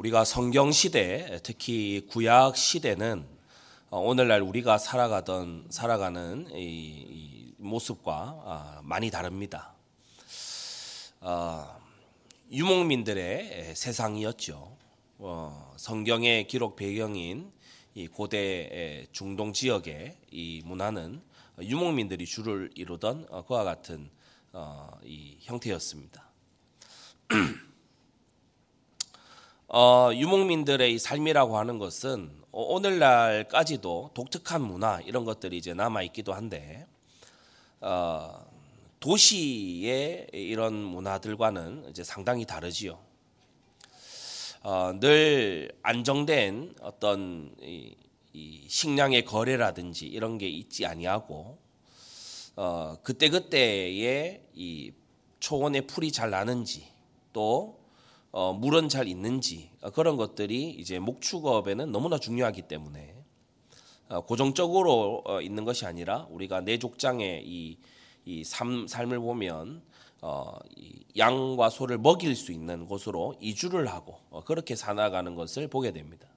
우리가 성경 시대, 특히 구약 시대는 어, 오늘날 우리가 살아가던 살아가는 이, 모습과 아, 많이 다릅니다. 어, 유목민들의 세상이었죠. 어, 성경의 기록 배경인 이 고대 중동 지역의 이 문화는 유목민들이 주를 이루던 그와 같은 이 형태였습니다. 어, 유목민들의 삶이라고 하는 것은 오늘날까지도 독특한 문화 이런 것들이 이제 남아 있기도 한데 어, 도시의 이런 문화들과는 이제 상당히 다르지요. 어, 늘 안정된 어떤 이, 이 식량의 거래라든지 이런 게 있지 아니하고 어, 그때 그때의 이 초원의 풀이 잘 나는지 또 어, 물은 잘 있는지 어, 그런 것들이 이제 목축업에는 너무나 중요하기 때문에 어, 고정적으로 어, 있는 것이 아니라 우리가 내족장의 이, 이 삶, 삶을 보면 어, 이 양과 소를 먹일 수 있는 곳으로 이주를 하고 어, 그렇게 살아가는 것을 보게 됩니다.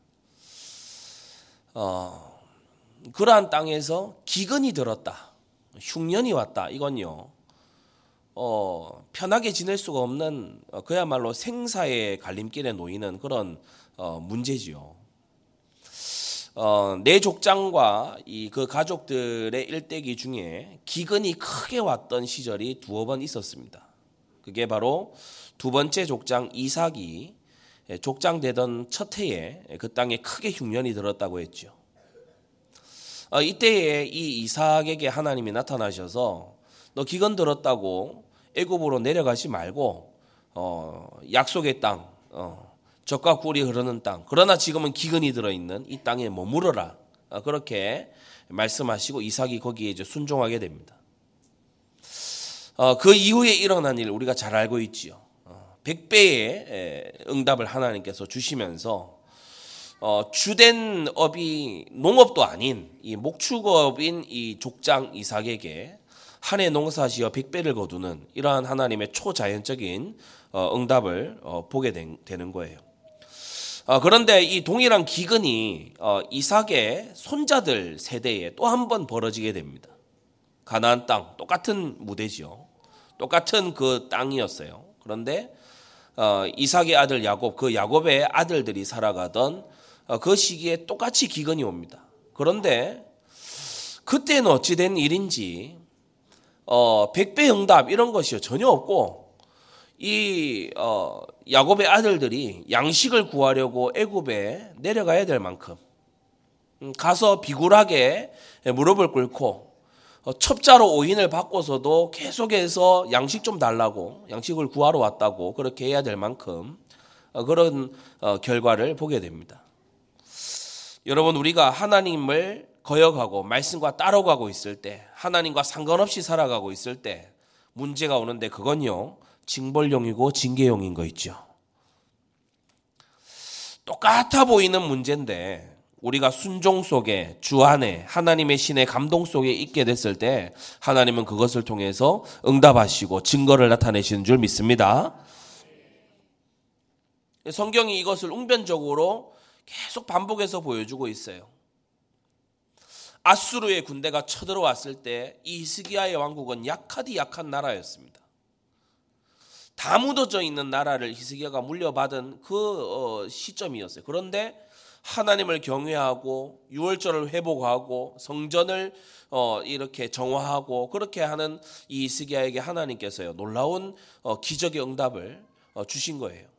어, 그러한 땅에서 기근이 들었다, 흉년이 왔다. 이건요 어, 편하게 지낼 수가 없는 어, 그야말로 생사의 갈림길에 놓이는 그런 어, 문제지요. 어, 내 족장과 이 그 가족들의 일대기 중에 기근이 크게 왔던 시절이 두어 번 있었습니다. 그게 바로 두 번째 족장 이삭이 예, 족장되던 첫 해에 그 땅에 크게 흉년이 들었다고 했죠. 어, 이때에 이 이삭에게 하나님이 나타나셔서 너 기근 들었다고 애굽으로 내려가지 말고 어, 약속의 땅, 어, 적과 꿀이 흐르는 땅. 그러나 지금은 기근이 들어 있는 이 땅에 머무르라. 어, 그렇게 말씀하시고 이삭이 거기에 이제 순종하게 됩니다. 어, 그 이후에 일어난 일 우리가 잘 알고 있지요. 어, 100배의 응답을 하나님께서 주시면서 어, 주된 업이 농업도 아닌 이 목축업인 이 족장 이삭에게 한 해 농사지어 백배를 거두는 이러한 하나님의 초자연적인 어, 응답을 어, 보게 되는 거예요. 어, 그런데 이 동일한 기근이 이삭의 손자들 세대에 또 한 번 벌어지게 됩니다. 가나안 땅 똑같은 무대지요. 똑같은 그 땅이었어요. 그런데 이삭의 아들 야곱 그 야곱의 아들들이 살아가던 그 시기에 똑같이 기근이 옵니다. 그런데 그때는 어찌된 일인지 어, 백배 응답 이런 것이 전혀 없고 이 어, 야곱의 아들들이 양식을 구하려고 애굽에 내려가야 될 만큼 음, 가서 비굴하게 무릎을 꿇고 어, 첩자로 오인을 받고서도 계속해서 양식 좀 달라고 양식을 구하러 왔다고 그렇게 해야 될 만큼 어, 그런 어, 결과를 보게 됩니다. 여러분 우리가 하나님을 거역하고 말씀과 따라가고 있을 때 하나님과 상관없이 살아가고 있을 때 문제가 오는데 그건요 징벌용이고 징계용인 거 있죠. 똑같아 보이는 문제인데 우리가 순종 속에 주 안에 하나님의 신의 감동 속에 있게 됐을 때 하나님은 그것을 통해서 응답하시고 증거를 나타내시는 줄 믿습니다. 성경이 이것을 웅변적으로 계속 반복해서 보여주고 있어요. 아수르의 군대가 쳐들어왔을 때 이스기야의 왕국은 약하디 약한 나라였습니다. 다 묻어져 있는 나라를 히스기야가 물려받은 그 어, 시점이었어요. 그런데 하나님을 경외하고 유월절을 회복하고 성전을 어, 이렇게 정화하고 그렇게 하는 이 이스기야에게 하나님께서요 놀라운 어, 기적의 응답을 주신 거예요.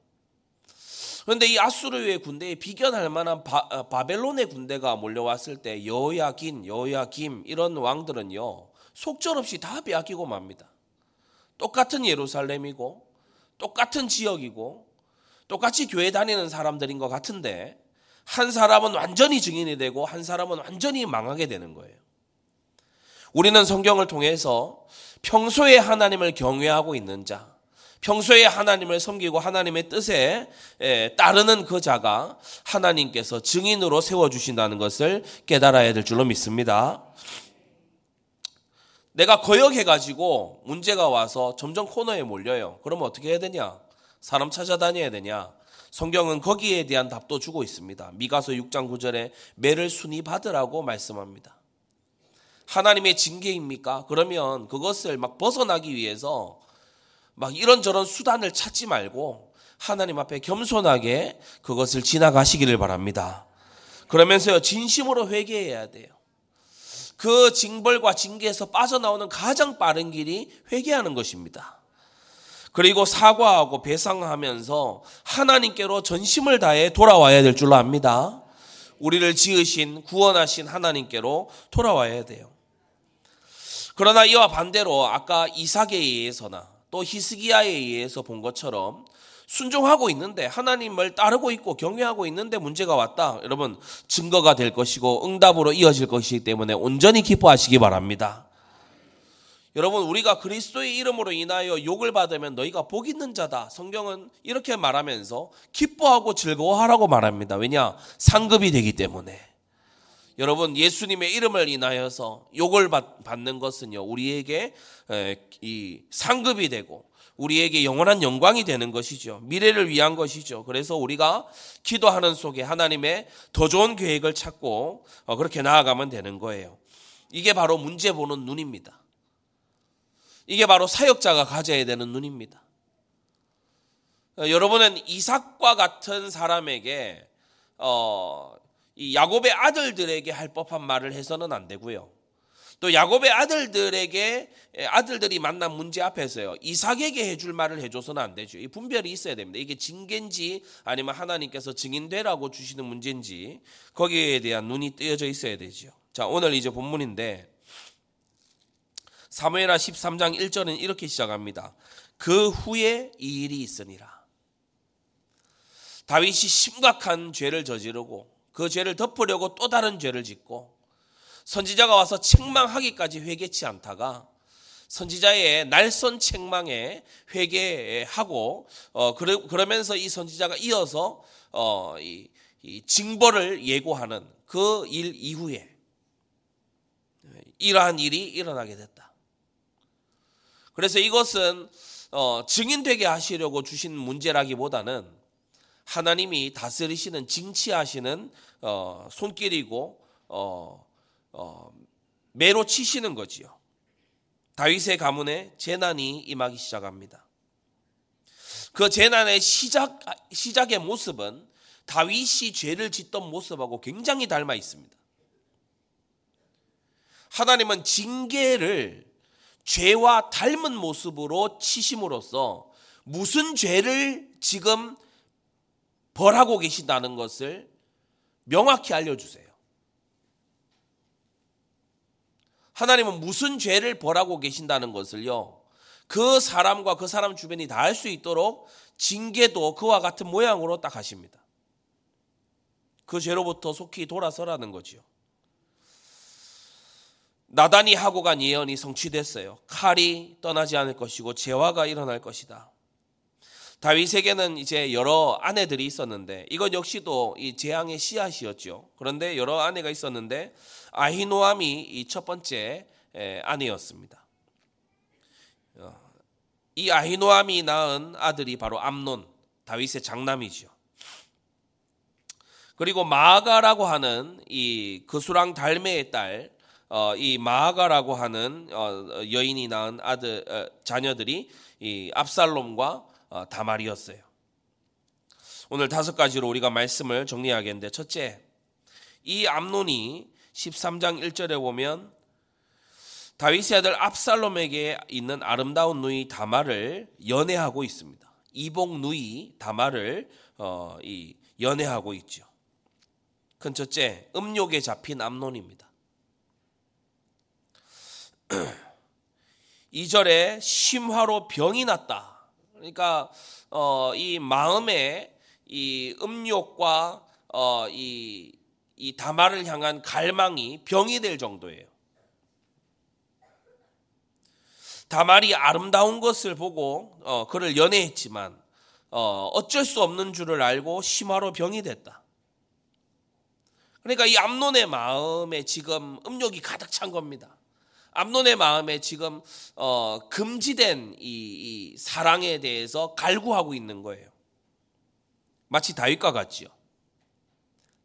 그런데 이 아수르의 군대에 비견할 만한 바, 어, 벨론의 군대가 몰려왔을 때 여야긴, 여야김 이런 왕들은요 속절없이 다 빼앗기고 맙니다. 똑같은 예루살렘이고 똑같은 지역이고 똑같이 교회 다니는 사람들인 것 같은데 한 사람은 완전히 증인이 되고 한 사람은 완전히 망하게 되는 거예요. 우리는 성경을 통해서 평소에 하나님을 경외하고 있는 자, 평소에 하나님을 섬기고 하나님의 뜻에 따르는 그 자가 하나님께서 증인으로 세워주신다는 것을 깨달아야 될 줄로 믿습니다. 내가 거역해가지고 문제가 와서 점점 코너에 몰려요. 그러면 어떻게 해야 되냐? 사람 찾아다녀야 되냐? 성경은 거기에 대한 답도 주고 있습니다. 미가서 6장 9절에 매를 순위 받으라고 말씀합니다. 하나님의 징계입니까? 그러면 그것을 막 벗어나기 위해서 막 이런저런 수단을 찾지 말고 하나님 앞에 겸손하게 그것을 지나가시기를 바랍니다. 그러면서요, 진심으로 회개해야 돼요. 그 징벌과 징계에서 빠져나오는 가장 빠른 길이 회개하는 것입니다. 그리고 사과하고 배상하면서 하나님께로 전심을 다해 돌아와야 될 줄로 압니다. 우리를 지으신 구원하신 하나님께로 돌아와야 돼요. 그러나 이와 반대로 아까 이삭에 의해서나 또 히스기야에 의해서 본 것처럼 순종하고 있는데 하나님을 따르고 있고 경외하고 있는데 문제가 왔다. 여러분 증거가 될 것이고 응답으로 이어질 것이기 때문에 온전히 기뻐하시기 바랍니다. 여러분 우리가 그리스도의 이름으로 인하여 욕을 받으면 너희가 복 있는 자다. 성경은 이렇게 말하면서 기뻐하고 즐거워하라고 말합니다. 왜냐? 상급이 되기 때문에. 여러분 예수님의 이름을 인하여서 욕을 받는 것은요 우리에게 이 상급이 되고 우리에게 영원한 영광이 되는 것이죠. 미래를 위한 것이죠. 그래서 우리가 기도하는 속에 하나님의 더 좋은 계획을 찾고 어, 그렇게 나아가면 되는 거예요. 이게 바로 문제 보는 눈입니다. 이게 바로 사역자가 가져야 되는 눈입니다. 어, 여러분은 이삭과 같은 사람에게 어, 이 야곱의 아들들에게 할 법한 말을 해서는 안 되고요. 또 야곱의 아들들에게 아들들이 만난 문제 앞에서요 이삭에게 해줄 말을 해줘서는 안 되죠. 이 분별이 있어야 됩니다. 이게 징계인지 아니면 하나님께서 증인되라고 주시는 문제인지 거기에 대한 눈이 뜨여져 있어야 되죠. 자 오늘 이제 본문인데 사무엘하 13장 1절은 이렇게 시작합니다. 그 후에 이 일이 있으니라. 다윗이 심각한 죄를 저지르고 그 죄를 덮으려고 또 다른 죄를 짓고 선지자가 와서 책망하기까지 회개치 않다가 선지자의 날선 책망에 회개하고 어 그러, 그러면서 이 선지자가 이어서 어이 이 징벌을 예고하는 그 일 이후에 이러한 일이 일어나게 됐다. 그래서 이것은 어, 증인되게 하시려고 주신 문제라기보다는 하나님이 다스리시는 징치하시는 어, 손길이고 어, 어, 매로 치시는 거지요. 다윗의 가문에 재난이 임하기 시작합니다. 그 재난의 시작 시작의 모습은 다윗이 죄를 짓던 모습하고 굉장히 닮아 있습니다. 하나님은 징계를 죄와 닮은 모습으로 치심으로써 무슨 죄를 지금 벌하고 계신다는 것을 명확히 알려주세요. 하나님은 무슨 죄를 벌하고 계신다는 것을요, 그 사람과 그 사람 주변이 다 알 수 있도록 징계도 그와 같은 모양으로 딱 하십니다. 그 죄로부터 속히 돌아서라는 거지요. 나단이 하고 간 예언이 성취됐어요. 칼이 떠나지 않을 것이고 재화가 일어날 것이다. 다윗에게는 이제 여러 아내들이 있었는데 이것 역시도 이 재앙의 씨앗이었죠. 그런데 여러 아내가 있었는데 아히노암이 이 첫 번째 아내였습니다. 어, 이 아히노암이 낳은 아들이 바로 암논, 다윗의 장남이죠. 그리고 마가라고 하는 이 그수랑 달매의 딸 어, 이 마아가라고 하는 어, 여인이 낳은 아들 어, 자녀들이 이 압살롬과 어, 다말이었어요. 오늘 다섯 가지로 우리가 말씀을 정리하겠는데 첫째, 이 암론이 13장 1절에 보면 다윗의 아들 압살롬에게 있는 아름다운 누이 다말을 연애하고 있습니다. 이복 누이 다말을 어, 이 연애하고 있죠. 큰 첫째, 음욕에 잡힌 암론입니다. 2절에 심화로 병이 났다. 그러니까 어, 이 마음에 이 음욕과 어, 이, 이 다말을 향한 갈망이 병이 될 정도예요. 다말이 아름다운 것을 보고 어, 그를 연애했지만 어, 어쩔 수 없는 줄을 알고 심화로 병이 됐다. 그러니까 이 암론의 마음에 지금 음욕이 가득 찬 겁니다. 암론의 마음에 지금 어, 금지된 이, 이 사랑에 대해서 갈구하고 있는 거예요. 마치 다윗과 같지요.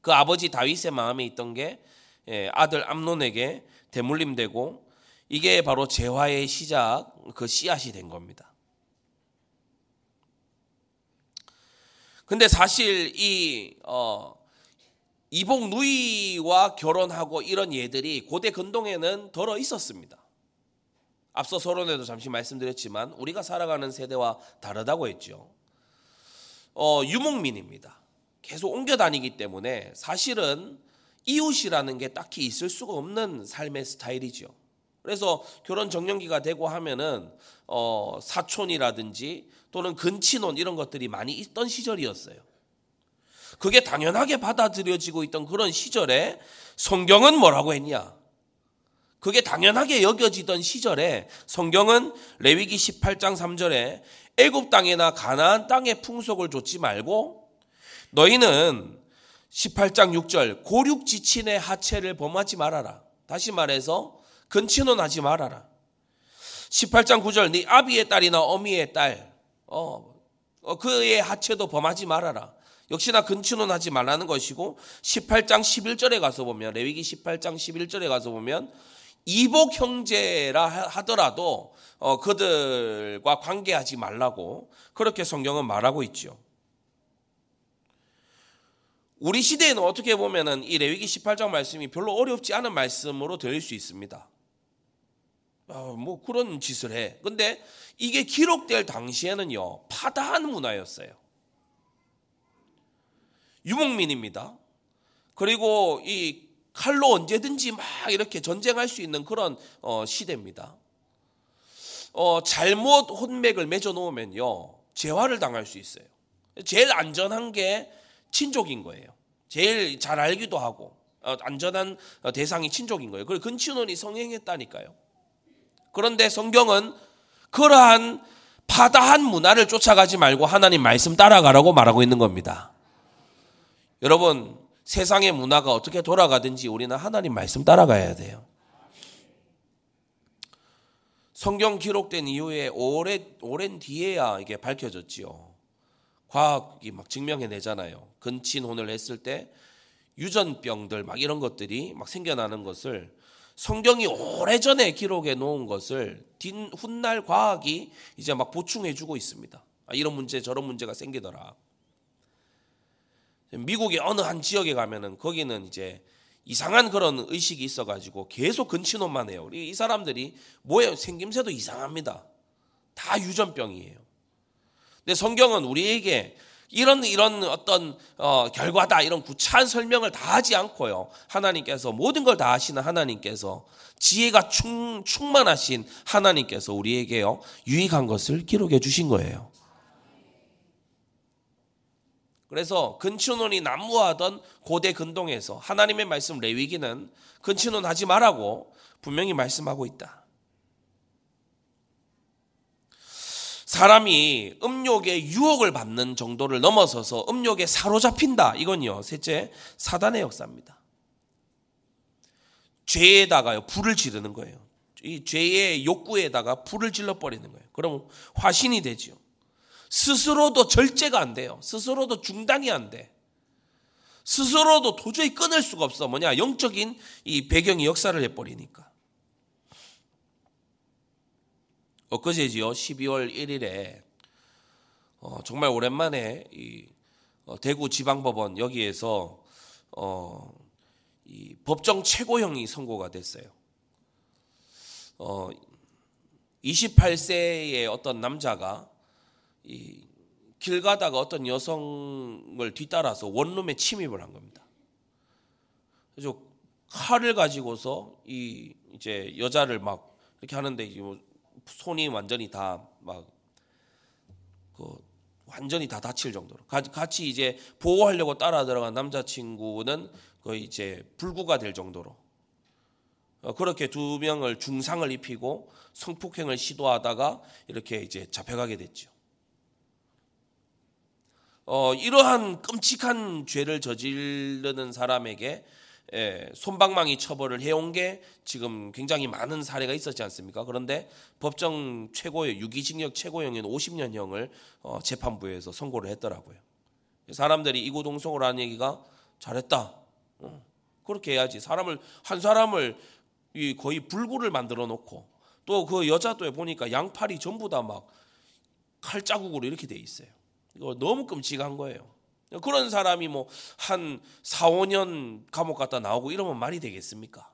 그 아버지 다윗의 마음에 있던 게 예, 아들 암논에게 대물림되고 이게 바로 재화의 시작 그 씨앗이 된 겁니다. 근데 사실 이 어, 이복 누이와 결혼하고 이런 예들이 고대 근동에는 덜어 있었습니다. 앞서 서론에도 잠시 말씀드렸지만 우리가 살아가는 세대와 다르다고 했죠. 어, 유목민입니다. 계속 옮겨 다니기 때문에 사실은 이웃이라는 게 딱히 있을 수가 없는 삶의 스타일이죠. 그래서 결혼 정년기가 되고 하면은 어, 사촌이라든지 또는 근친혼 이런 것들이 많이 있던 시절이었어요. 그게 당연하게 받아들여지고 있던 그런 시절에 성경은 뭐라고 했냐? 그게 당연하게 여겨지던 시절에 성경은 레위기 18장 3절에 애굽 땅이나 가나안 땅의 풍속을 좇지 말고 너희는 18장 6절 고륙 지친의 하체를 범하지 말아라. 다시 말해서 근친혼하지 말아라. 18장 9절 네 아비의 딸이나 어미의 딸 어, 어, 그의 하체도 범하지 말아라. 역시나 근친혼 하지 말라는 것이고 18장 11절에 가서 보면 레위기 18장 11절에 가서 보면 이복 형제라 하더라도 어, 그들과 관계하지 말라고 그렇게 성경은 말하고 있죠. 우리 시대에는 어떻게 보면은 이 레위기 18장 말씀이 별로 어렵지 않은 말씀으로 들릴 수 있습니다. 어, 뭐 그런 짓을 해. 근데 이게 기록될 당시에는요, 파다한 문화였어요. 유목민입니다. 그리고 이 칼로 언제든지 막 이렇게 전쟁할 수 있는 그런 어, 시대입니다. 어, 잘못 혼맥을 맺어 놓으면요, 재활을 당할 수 있어요. 제일 안전한 게 친족인 거예요. 제일 잘 알기도 하고 어, 안전한 대상이 친족인 거예요. 그리고 근친혼이 성행했다니까요. 그런데 성경은 그러한 파다한 문화를 쫓아가지 말고 하나님 말씀 따라가라고 말하고 있는 겁니다. 여러분, 세상의 문화가 어떻게 돌아가든지 우리는 하나님 말씀 따라가야 돼요. 성경 기록된 이후에 오래, 오랜 뒤에야 이게 밝혀졌지요. 과학이 막 증명해내잖아요. 근친혼을 했을 때 유전병들 막 이런 것들이 막 생겨나는 것을 성경이 오래전에 기록해 놓은 것을 훗날 과학이 이제 막 보충해 주고 있습니다. 아, 이런 문제 저런 문제가 생기더라. 미국의 어느 한 지역에 가면은 거기는 이제 이상한 그런 의식이 있어가지고 계속 근친혼만 해요. 이 사람들이 뭐예요? 생김새도 이상합니다. 다 유전병이에요. 근데 성경은 우리에게 이런 이런 어떤 어, 결과다 이런 구차한 설명을 다 하지 않고요. 하나님께서 모든 걸 다 하시는 하나님께서 지혜가 충, 충만하신 하나님께서 우리에게요 유익한 것을 기록해 주신 거예요. 그래서 근친혼이 난무하던 고대 근동에서 하나님의 말씀 레위기는 근친혼 하지 말라고 분명히 말씀하고 있다. 사람이 음욕의 유혹을 받는 정도를 넘어서서 음욕에 사로잡힌다. 이건요, 셋째, 사단의 역사입니다. 죄에다가요, 불을 지르는 거예요. 이 죄의 욕구에다가 불을 질러 버리는 거예요. 그럼 화신이 되죠. 스스로도 절제가 안 돼요. 스스로도 중단이 안 돼. 스스로도 도저히 끊을 수가 없어. 뭐냐, 영적인 이 배경이 역사를 해버리니까. 엊그제지요. 12월 1일에 어, 정말 오랜만에 이 어, 대구 지방법원 여기에서 어, 이 법정 최고형이 선고가 됐어요. 어, 28세의 어떤 남자가 이 길 가다가 어떤 여성을 뒤따라서 원룸에 침입을 한 겁니다. 그래서 칼을 가지고서 이 이제 여자를 막 이렇게 하는데 뭐 손이 완전히 다 막 그 완전히 다 다칠 정도로 같이 이제 보호하려고 따라 들어간 남자친구는 거의 이제 불구가 될 정도로 어, 그렇게 두 명을 중상을 입히고 성폭행을 시도하다가 이렇게 이제 잡혀가게 됐죠. 어, 이러한 끔찍한 죄를 저지르는 사람에게 예, 손방망이 처벌을 해온 게 지금 굉장히 많은 사례가 있었지 않습니까? 그런데 법정 최고의 유기징역 최고형인 50년형을 어, 재판부에서 선고를 했더라고요. 사람들이 이구동성으로 하는 얘기가 잘했다. 어, 그렇게 해야지. 사람을 한 사람을 거의 불구를 만들어 놓고 또 그 여자도 보니까 양팔이 전부 다 막 칼자국으로 이렇게 돼 있어요. 이거 너무 끔찍한 거예요. 그런 사람이 뭐 한 4, 5년 감옥 갔다 나오고 이러면 말이 되겠습니까?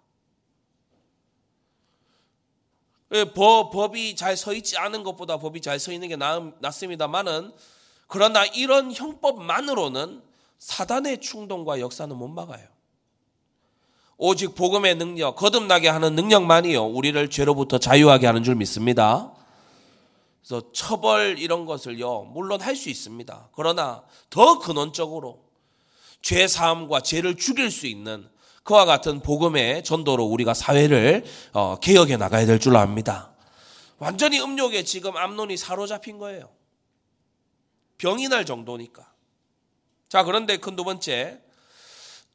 예, 법, 법이 잘 서 있지 않은 것보다 법이 잘 서 있는 게 낫습니다만은 그러나 이런 형법만으로는 사단의 충동과 역사는 못 막아요. 오직 복음의 능력, 거듭나게 하는 능력만이요. 우리를 죄로부터 자유하게 하는 줄 믿습니다. 그래서 처벌 이런 것을요. 물론 할 수 있습니다. 그러나 더 근원적으로 죄 사함과 죄를 죽일 수 있는 그와 같은 복음의 전도로 우리가 사회를 어, 개혁해 나가야 될줄 압니다. 완전히 음욕에 지금 암론이 사로잡힌 거예요. 병이 날 정도니까. 자, 그런데 큰 두 번째.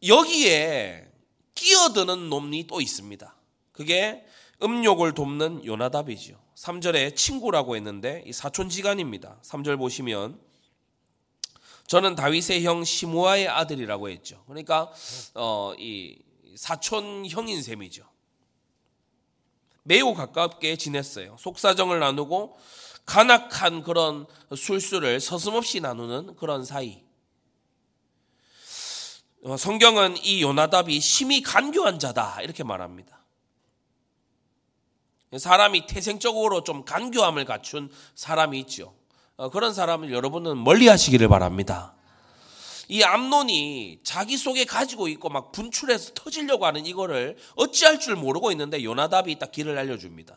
여기에 끼어드는 놈이 또 있습니다. 그게 음욕을 돕는 요나답이죠. 3절에 친구라고 했는데 이 사촌지간입니다. 3절 보시면 저는 다윗의 형 시므아의 아들이라고 했죠. 그러니까 어, 이 사촌 형인 셈이죠. 매우 가깝게 지냈어요. 속사정을 나누고 간악한 그런 술수를 서슴없이 나누는 그런 사이. 어, 성경은 이 요나답이 심히 간교한 자다 이렇게 말합니다. 사람이 태생적으로 좀 간교함을 갖춘 사람이 있죠. 어, 그런 사람을 여러분은 멀리 하시기를 바랍니다. 이 암론이 자기 속에 가지고 있고 막 분출해서 터지려고 하는 이거를 어찌할 줄 모르고 있는데 요나답이 딱 길을 알려줍니다.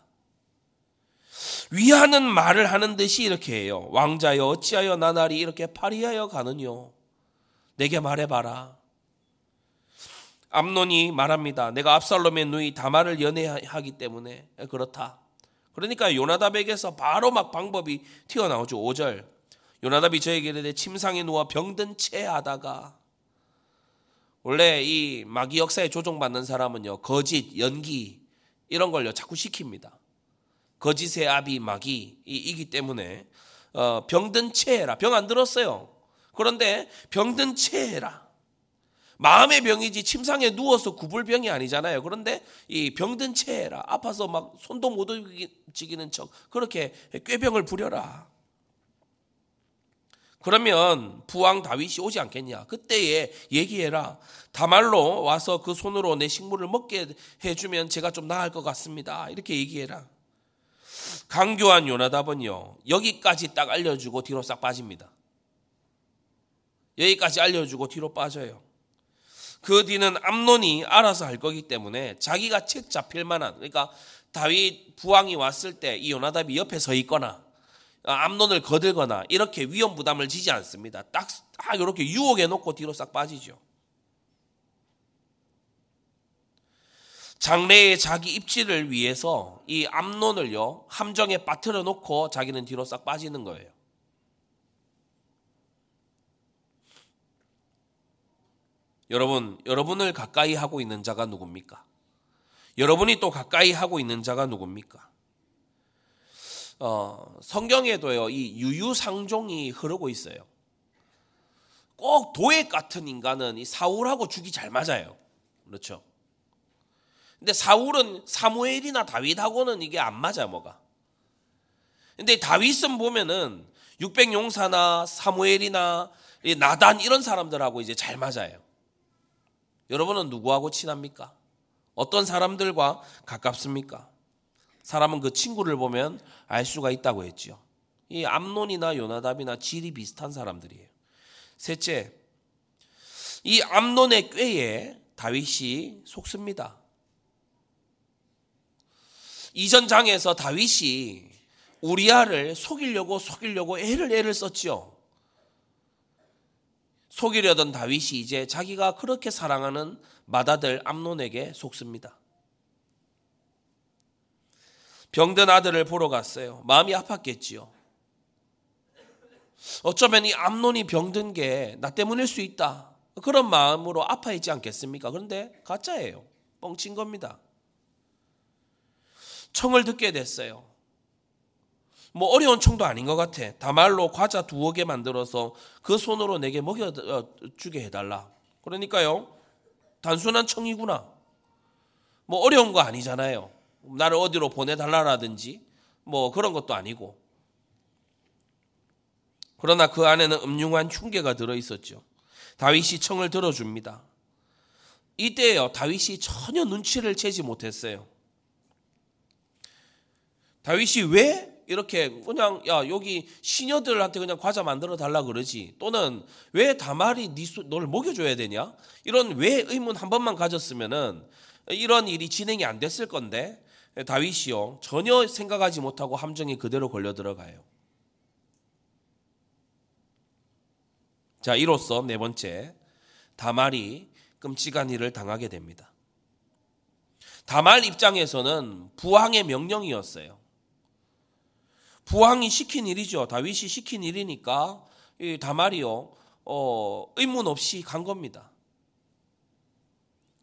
위하는 말을 하는 듯이 이렇게 해요. 왕자여 어찌하여 나날이 이렇게 파리하여 가느뇨. 내게 말해봐라. 암론이 말합니다. 내가 압살롬의 누이 다말을 연애하기 때문에 그렇다. 그러니까 요나답에게서 바로 막 방법이 튀어나오죠. 5절. 요나답이 저에게 이르되 침상에 누워 병든 채 하다가 원래 이 마귀 역사에 조종받는 사람은요. 거짓, 연기 이런 걸요. 자꾸 시킵니다. 거짓의 아비 마귀이기 때문에 어, 병든 채라 병 안 들었어요. 그런데 병든 채라 마음의 병이지 침상에 누워서 구불병이 아니잖아요. 그런데 이 병든 채라 아파서 막 손도 못 움직이는 척 그렇게 꾀병을 부려라. 그러면 부왕 다윗이 오지 않겠냐? 그때에 얘기해라. 다말로 와서 그 손으로 내 식물을 먹게 해주면 제가 좀 나을 것 같습니다. 이렇게 얘기해라. 강교한 요나답은요, 여기까지 딱 알려주고 뒤로 싹 빠집니다. 여기까지 알려주고 뒤로 빠져요. 그 뒤는 암론이 알아서 할 거기 때문에 자기가 책 잡힐 만한 그러니까 다윗 부왕이 왔을 때 이 요나답이 옆에 서 있거나 암론을 거들거나 이렇게 위험 부담을 지지 않습니다. 딱, 딱 이렇게 유혹해 놓고 뒤로 싹 빠지죠. 장래의 자기 입지를 위해서 이 암론을요 함정에 빠뜨려 놓고 자기는 뒤로 싹 빠지는 거예요. 여러분, 여러분을 가까이 하고 있는 자가 누굽니까? 여러분이 또 가까이 하고 있는 자가 누굽니까? 어, 성경에도요, 이 유유상종이 흐르고 있어요. 꼭 도액 같은 인간은 이 사울하고 죽이 잘 맞아요. 그렇죠? 근데 사울은 사무엘이나 다윗하고는 이게 안 맞아, 뭐가. 근데 다윗은 보면은 600용사나 사무엘이나 나단 이런 사람들하고 이제 잘 맞아요. 여러분은 누구하고 친합니까? 어떤 사람들과 가깝습니까? 사람은 그 친구를 보면 알 수가 있다고 했지요. 이 암론이나 요나답이나 질이 비슷한 사람들이에요. 셋째, 이 암론의 꾀에 다윗이 속습니다. 이전 장에서 다윗이 우리아를 속이려고 속이려고 애를 애를 썼지요. 속이려던 다윗이 이제 자기가 그렇게 사랑하는 맏아들 암론에게 속습니다. 병든 아들을 보러 갔어요. 마음이 아팠겠지요. 어쩌면 이 암론이 병든 게 나 때문일 수 있다. 그런 마음으로 아파있지 않겠습니까? 그런데 가짜예요. 뻥친 겁니다. 청을 듣게 됐어요. 뭐 어려운 청도 아닌 것 같아. 다말로 과자 두어 개 만들어서 그 손으로 내게 먹여 주게 해달라. 그러니까요. 단순한 청이구나. 뭐 어려운 거 아니잖아요. 나를 어디로 보내달라라든지 뭐 그런 것도 아니고. 그러나 그 안에는 음흉한 흉계가 들어 있었죠. 다윗이 청을 들어줍니다. 이때요 다윗이 전혀 눈치를 채지 못했어요. 다윗이 왜 이렇게 그냥 야 여기 시녀들한테 그냥 과자 만들어 달라 그러지 또는 왜 다말이 네 너를 먹여줘야 되냐 이런 왜 의문 한 번만 가졌으면은 이런 일이 진행이 안 됐을 건데 다윗이요 전혀 생각하지 못하고 함정에 그대로 걸려 들어가요. 자 이로써 네 번째 다말이 끔찍한 일을 당하게 됩니다. 다말 입장에서는 부왕의 명령이었어요. 부왕이 시킨 일이죠. 다윗이 시킨 일이니까 이 다말이요. 어, 의문 없이 간 겁니다.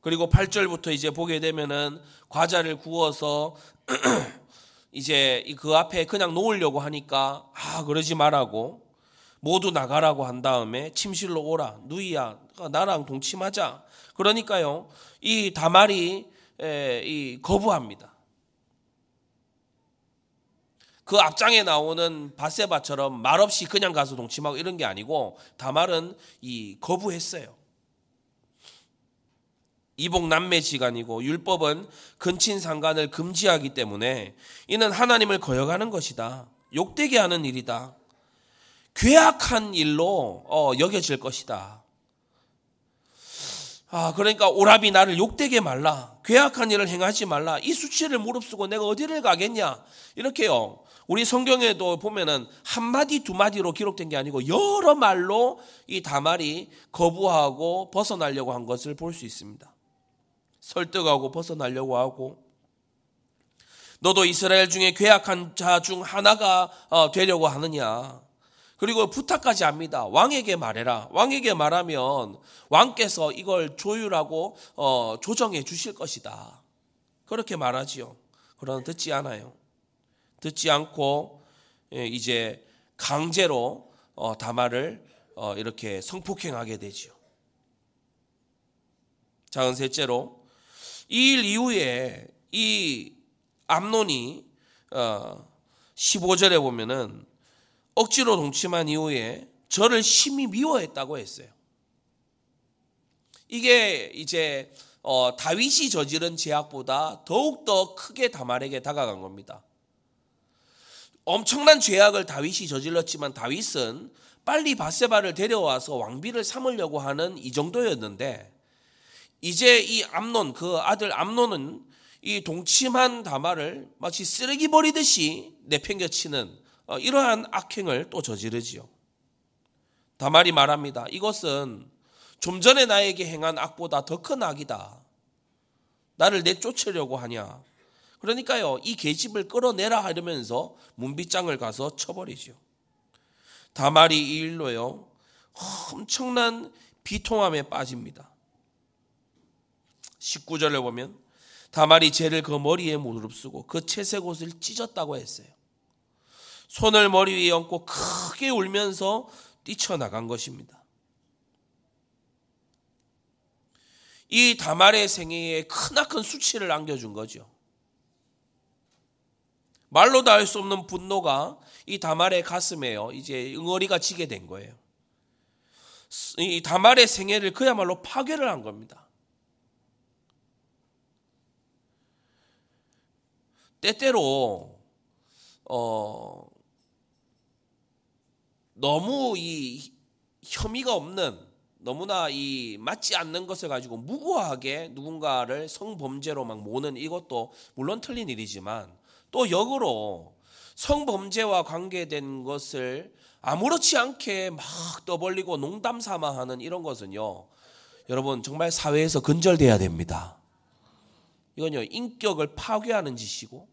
그리고 8절부터 이제 보게 되면은 과자를 구워서 이제 그 앞에 그냥 놓으려고 하니까 아 그러지 말라고 모두 나가라고 한 다음에 침실로 오라 누이야 나랑 동침하자 그러니까요 이 다말이 이 거부합니다. 그 앞장에 나오는 바세바처럼 말없이 그냥 가서 동침하고 이런 게 아니고 다말은 이 거부했어요. 이복 남매 지간이고 율법은 근친 상간을 금지하기 때문에 이는 하나님을 거역하는 것이다. 욕되게 하는 일이다. 괴악한 일로 어, 여겨질 것이다. 아, 그러니까 오랍이 나를 욕되게 말라. 괴악한 일을 행하지 말라. 이 수치를 무릅쓰고 내가 어디를 가겠냐. 이렇게요. 우리 성경에도 보면은 한 마디 두 마디로 기록된 게 아니고 여러 말로 이 다말이 거부하고 벗어나려고 한 것을 볼 수 있습니다. 설득하고 벗어나려고 하고 너도 이스라엘 중에 괴악한 자 중 하나가 어, 되려고 하느냐. 그리고 부탁까지 합니다. 왕에게 말해라. 왕에게 말하면 왕께서 이걸 조율하고 어, 조정해 주실 것이다. 그렇게 말하지요. 그러나 듣지 않아요. 듣지 않고 예, 이제 강제로 어, 다말을 어, 이렇게 성폭행하게 되지요. 자, 셋째로 이 일 이후에 이 암론이 15절에 보면은 억지로 동침한 이후에 저를 심히 미워했다고 했어요. 이게 이제 어, 다윗이 저지른 죄악보다 더욱 더 크게 다말에게 다가간 겁니다. 엄청난 죄악을 다윗이 저질렀지만 다윗은 빨리 바세바를 데려와서 왕비를 삼으려고 하는 이 정도였는데 이제 이 암론 그 아들 암론은 이 동침한 다말을 마치 쓰레기 버리듯이 내팽겨치는 어, 이러한 악행을 또 저지르지요. 다말이 말합니다. 이것은 좀 전에 나에게 행한 악보다 더 큰 악이다. 나를 내쫓으려고 하냐. 그러니까요, 이 계집을 끌어내라 이러면서 문빗장을 가서 쳐버리죠. 다말이 이 일로요, 엄청난 비통함에 빠집니다. 19절을 보면 다말이 죄를 그 머리에 무릅쓰고 그 채색 옷을 찢었다고 했어요. 손을 머리 위에 얹고 크게 울면서 뛰쳐나간 것입니다. 이 다말의 생애에 크나큰 수치를 안겨준 거죠. 말로 다 할 수 없는 분노가 이 다말의 가슴에요. 이제 응어리가 지게 된 거예요. 이 다말의 생애를 그야말로 파괴를 한 겁니다. 때때로 어 너무 이 혐의가 없는 너무나 이 맞지 않는 것을 가지고 무고하게 누군가를 성범죄로 막 모는 이것도 물론 틀린 일이지만 또 역으로 성범죄와 관계된 것을 아무렇지 않게 막 떠벌리고 농담 삼아 하는 이런 것은요. 여러분 정말 사회에서 근절돼야 됩니다. 이건요. 인격을 파괴하는 짓이고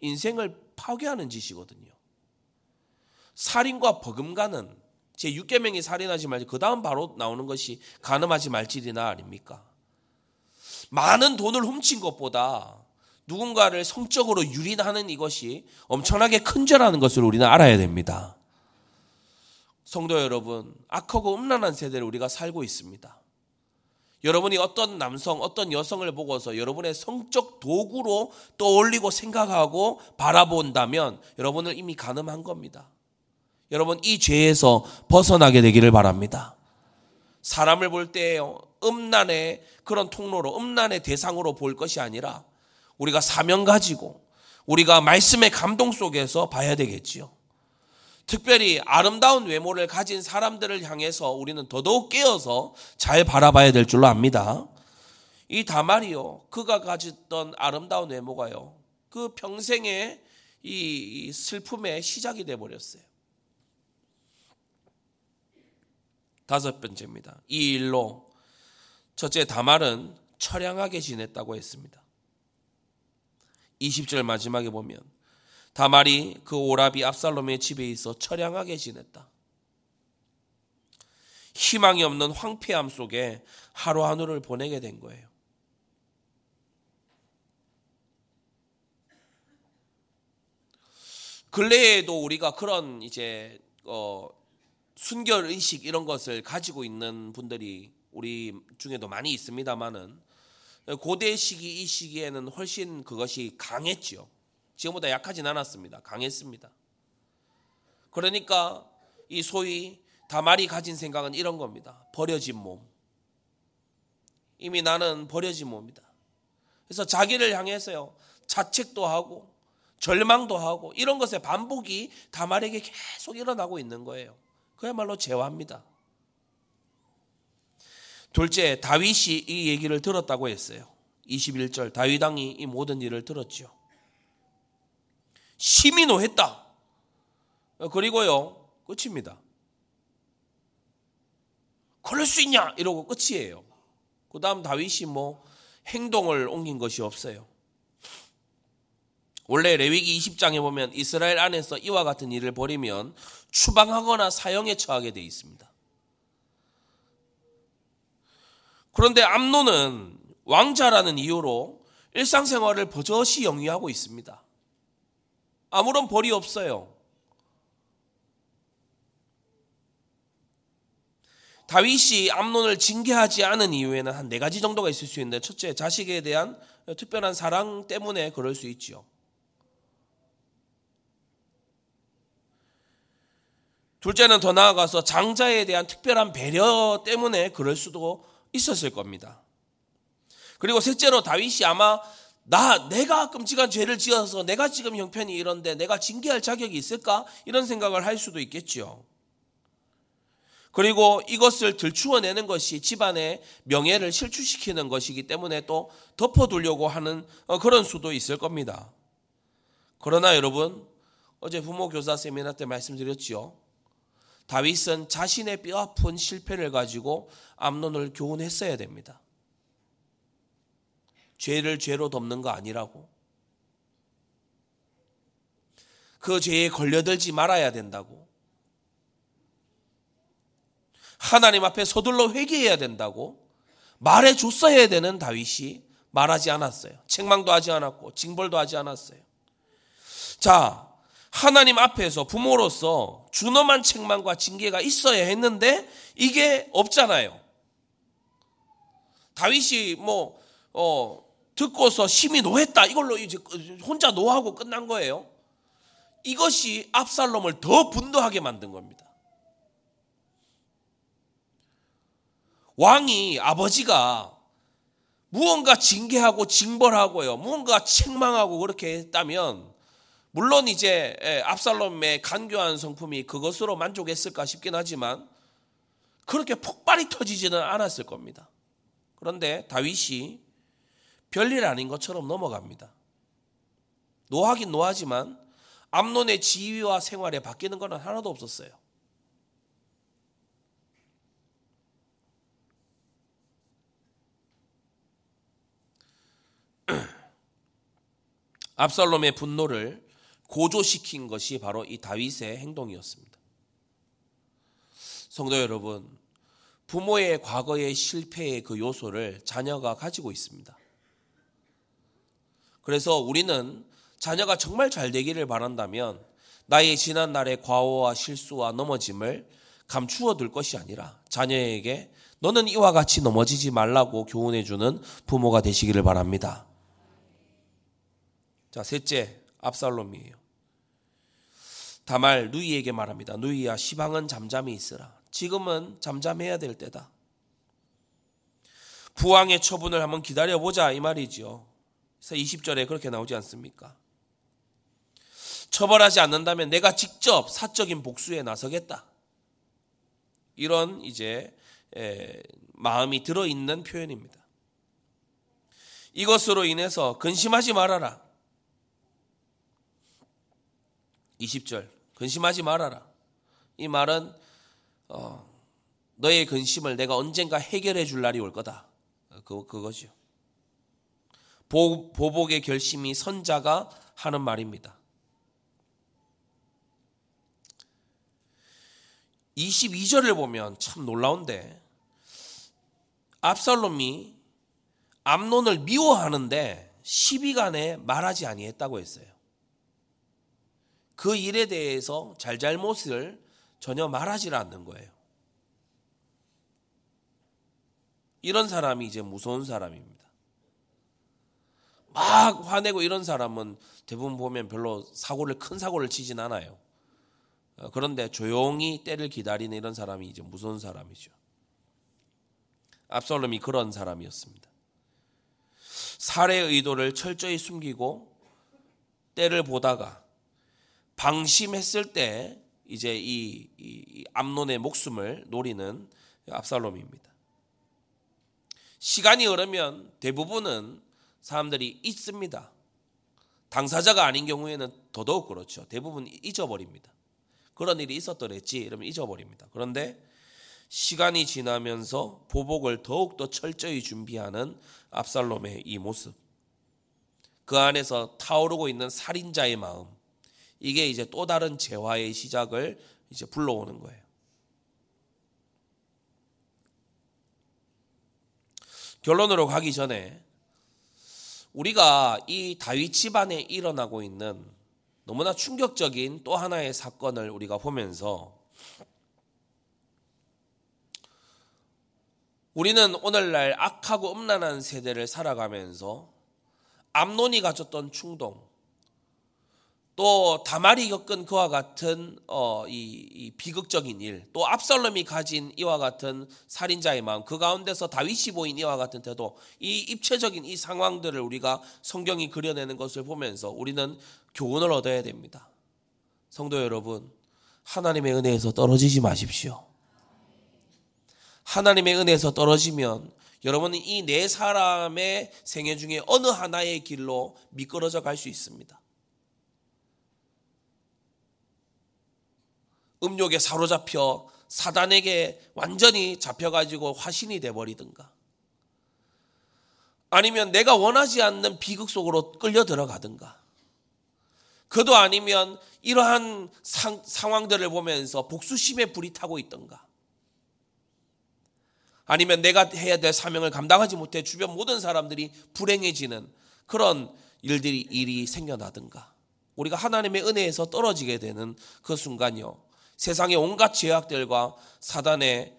인생을 파괴하는 짓이거든요. 살인과 버금가는 제 6계명이 살인하지 말지 그 다음 바로 나오는 것이 간음하지 말지리나 아닙니까? 많은 돈을 훔친 것보다 누군가를 성적으로 유린하는 이것이 엄청나게 큰 죄라는 것을 우리는 알아야 됩니다. 성도 여러분, 악하고 음란한 세대를 우리가 살고 있습니다. 여러분이 어떤 남성, 어떤 여성을 보고서 여러분의 성적 도구로 떠올리고 생각하고 바라본다면 여러분을 이미 가늠한 겁니다. 여러분 이 죄에서 벗어나게 되기를 바랍니다. 사람을 볼때 음란의 그런 통로로 음란의 대상으로 볼 것이 아니라 우리가 사명 가지고 우리가 말씀의 감동 속에서 봐야 되겠지요. 특별히 아름다운 외모를 가진 사람들을 향해서 우리는 더더욱 깨어서 잘 바라봐야 될 줄로 압니다. 이 다말이요, 그가 가졌던 아름다운 외모가요, 그 평생의 이 슬픔의 시작이 돼 버렸어요. 다섯 번째입니다. 이 일로 첫째 다말은 처량하게 지냈다고 했습니다. 20절 마지막에 보면 다말이 그 오라비 압살롬의 집에 있어 처량하게 지냈다. 희망이 없는 황폐함 속에 하루 하루를 보내게 된 거예요. 근래에도 우리가 그런 이제 어 순결 의식 이런 것을 가지고 있는 분들이 우리 중에도 많이 있습니다만은 고대 시기 이 시기에는 훨씬 그것이 강했지요. 지금보다 약하진 않았습니다. 강했습니다. 그러니까 이 소위 다말이 가진 생각은 이런 겁니다. 버려진 몸. 이미 나는 버려진 몸이다. 그래서 자기를 향해서요. 자책도 하고 절망도 하고 이런 것의 반복이 다말에게 계속 일어나고 있는 거예요. 그야말로 재화입니다. 둘째, 다윗이 이 얘기를 들었다고 했어요. 21절, 다윗 왕이 이 모든 일을 들었죠. 심히 노했다. 그리고요, 끝입니다. 그럴 수 있냐? 이러고 끝이에요. 그 다음 다윗이 뭐 행동을 옮긴 것이 없어요. 원래 레위기 20장에 보면 이스라엘 안에서 이와 같은 일을 벌이면 추방하거나 사형에 처하게 되어 있습니다. 그런데 암노는 왕자라는 이유로 일상생활을 버젓이 영위하고 있습니다. 아무런 벌이 없어요. 다윗이 암론을 징계하지 않은 이유에는 한 네 가지 정도가 있을 수 있는데 첫째 자식에 대한 특별한 사랑 때문에 그럴 수 있지요. 둘째는 더 나아가서 장자에 대한 특별한 배려 때문에 그럴 수도 있었을 겁니다. 그리고 셋째로 다윗이 아마 나 내가 끔찍한 죄를 지어서 내가 지금 형편이 이런데 내가 징계할 자격이 있을까 이런 생각을 할 수도 있겠죠. 그리고 이것을 들추어내는 것이 집안의 명예를 실추시키는 것이기 때문에 또 덮어두려고 하는 어, 그런 수도 있을 겁니다. 그러나 여러분 어제 부모 교사 세미나 때 말씀드렸지요. 다윗은 자신의 뼈아픈 실패를 가지고 암론을 교훈했어야 됩니다. 죄를 죄로 덮는 거 아니라고. 그 죄에 걸려들지 말아야 된다고. 하나님 앞에 서둘러 회개해야 된다고 말해 줬어야 되는 다윗이 말하지 않았어요. 책망도 하지 않았고 징벌도 하지 않았어요. 자, 하나님 앞에서 부모로서 준엄한 책망과 징계가 있어야 했는데 이게 없잖아요. 다윗이 뭐 어, 듣고서 심히 노했다. 이걸로 이제 혼자 노하고 끝난 거예요. 이것이 압살롬을 더 분노하게 만든 겁니다. 왕이 아버지가 무언가 징계하고 징벌하고요. 무언가 책망하고 그렇게 했다면 물론 이제 예, 압살롬의 간교한 성품이 그것으로 만족했을까 싶긴 하지만 그렇게 폭발이 터지지는 않았을 겁니다. 그런데 다윗이 별일 아닌 것처럼 넘어갑니다. 노하긴 노하지만 암론의 지위와 생활에 바뀌는 것은 하나도 없었어요. 압살롬의 분노를 고조시킨 것이 바로 이 다윗의 행동이었습니다. 성도 여러분, 부모의 과거의 실패의 그 요소를 자녀가 가지고 있습니다. 그래서 우리는 자녀가 정말 잘 되기를 바란다면 나의 지난 날의 과오와 실수와 넘어짐을 감추어 둘 것이 아니라 자녀에게 너는 이와 같이 넘어지지 말라고 교훈해 주는 부모가 되시기를 바랍니다. 자, 셋째, 압살롬이에요. 다말 누이에게 말합니다. 누이야 시방은 잠잠히 있으라. 지금은 잠잠해야 될 때다. 부왕의 처분을 한번 기다려보자 이 말이죠. 그래서 20절에 그렇게 나오지 않습니까? 처벌하지 않는다면 내가 직접 사적인 복수에 나서겠다. 이런 이제 마음이 들어 있는 표현입니다. 이것으로 인해서 근심하지 말아라. 20절 근심하지 말아라. 이 말은 어, 너의 근심을 내가 언젠가 해결해 줄 날이 올 거다. 그, 그거죠. 보, 보복의 결심이 선자가 하는 말입니다. 22절을 보면 참 놀라운데 압살롬이 암론을 미워하는데 시비간에 말하지 아니했다고 했어요. 그 일에 대해서 잘잘못을 전혀 말하지 않는 거예요. 이런 사람이 이제 무서운 사람입니다. 막 화내고 이런 사람은 대부분 보면 별로 사고를 큰 사고를 치진 않아요. 어, 그런데 조용히 때를 기다리는 이런 사람이 이제 무서운 사람이죠. 압살롬이 그런 사람이었습니다. 살해 의도를 철저히 숨기고 때를 보다가 방심했을 때 이제 이, 이 암론의 목숨을 노리는 압살롬입니다. 시간이 흐르면 대부분은 사람들이 잊습니다. 당사자가 아닌 경우에는 더더욱 그렇죠. 대부분 잊어버립니다. 그런 일이 있었더랬지 이러면 잊어버립니다. 그런데 시간이 지나면서 보복을 더욱더 철저히 준비하는 압살롬의 이 모습. 그 안에서 타오르고 있는 살인자의 마음. 이게 이제 또 다른 재화의 시작을 이제 불러오는 거예요. 결론으로 가기 전에 우리가 이 다윗 집안에 일어나고 있는 너무나 충격적인 또 하나의 사건을 우리가 보면서 우리는 오늘날 악하고 음란한 세대를 살아가면서 암론이 가졌던 충동, 또 다말이 겪은 그와 같은 어, 이, 이, 비극적인 일, 또 압살롬이 가진 이와 같은 살인자의 마음, 그 가운데서 다윗이 보인 이와 같은 태도, 이 입체적인 이 상황들을 우리가 성경이 그려내는 것을 보면서 우리는 교훈을 얻어야 됩니다. 성도 여러분, 하나님의 은혜에서 떨어지지 마십시오. 하나님의 은혜에서 떨어지면 여러분은 이 네 사람의 생애 중에 어느 하나의 길로 미끄러져 갈 수 있습니다. 음욕에 사로잡혀 사단에게 완전히 잡혀가지고 화신이 돼버리든가. 아니면 내가 원하지 않는 비극 속으로 끌려 들어가든가. 그도 아니면 이러한 상, 상황들을 보면서 복수심에 불이 타고 있던가. 아니면 내가 해야 될 사명을 감당하지 못해 주변 모든 사람들이 불행해지는 그런 일들이 일이 생겨나든가. 우리가 하나님의 은혜에서 떨어지게 되는 그 순간요 세상의 온갖 죄악들과 사단의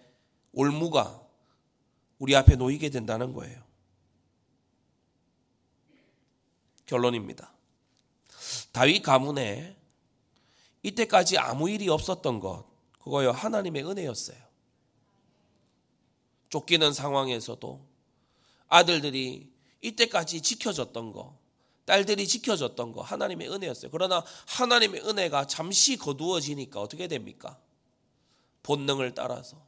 올무가 우리 앞에 놓이게 된다는 거예요. 결론입니다. 다윗 가문에 이때까지 아무 일이 없었던 것, 그거요, 하나님의 은혜였어요. 쫓기는 상황에서도 아들들이 이때까지 지켜졌던 것, 딸들이 지켜줬던 거 하나님의 은혜였어요. 그러나 하나님의 은혜가 잠시 거두어지니까 어떻게 됩니까? 본능을 따라서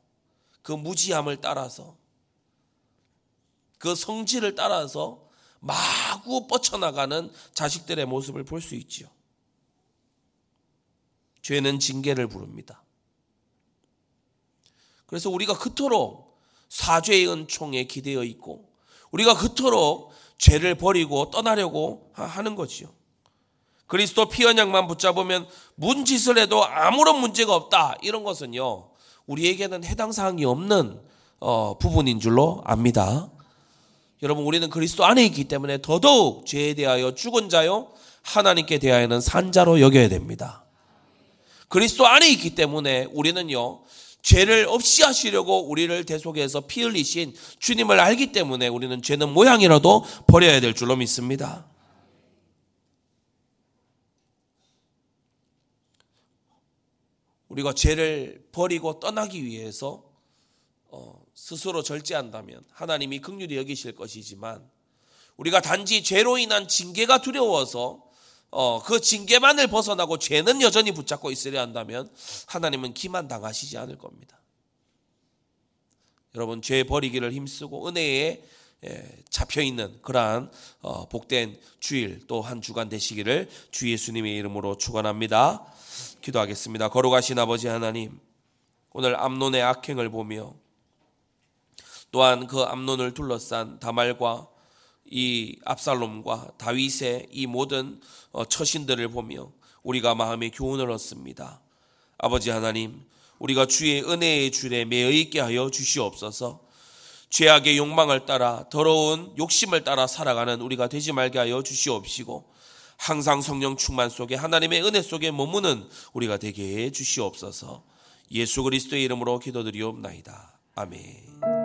그 무지함을 따라서 그 성질을 따라서 마구 뻗쳐나가는 자식들의 모습을 볼 수 있지요. 죄는 징계를 부릅니다. 그래서 우리가 그토록 사죄의 은총에 기대어 있고 우리가 그토록 죄를 버리고 떠나려고 하는 거지요. 그리스도 피 언약만 붙잡으면 문짓을 해도 아무런 문제가 없다. 이런 것은요. 우리에게는 해당 사항이 없는 어, 부분인 줄로 압니다. 여러분 우리는 그리스도 안에 있기 때문에 더더욱 죄에 대하여 죽은 자요 하나님께 대하여는 산자로 여겨야 됩니다. 그리스도 안에 있기 때문에 우리는요 죄를 없이 하시려고 우리를 대속해서 피 흘리신 주님을 알기 때문에 우리는 죄는 모양이라도 버려야 될 줄로 믿습니다. 우리가 죄를 버리고 떠나기 위해서 어, 스스로 절제한다면 하나님이 극률이 여기실 것이지만 우리가 단지 죄로 인한 징계가 두려워서 어, 그 징계만을 벗어나고 죄는 여전히 붙잡고 있으려 한다면 하나님은 기만 당하시지 않을 겁니다. 여러분 죄 버리기를 힘쓰고 은혜에 예, 잡혀 있는 그러한 어, 복된 주일 또 한 주간 되시기를 주 예수님의 이름으로 축원합니다. 기도하겠습니다. 거룩하신 아버지 하나님, 오늘 암론의 악행을 보며 또한 그 암론을 둘러싼 다말과 이 압살롬과 다윗의 이 모든 어, 처신들을 보며 우리가 마음의 교훈을 얻습니다. 아버지 하나님, 우리가 주의 은혜의 줄에 매여 있게 하여 주시옵소서. 죄악의 욕망을 따라 더러운 욕심을 따라 살아가는 우리가 되지 말게 하여 주시옵시고 항상 성령 충만 속에 하나님의 은혜 속에 머무는 우리가 되게 해 주시옵소서. 예수 그리스도의 이름으로 기도드리옵나이다. 아멘.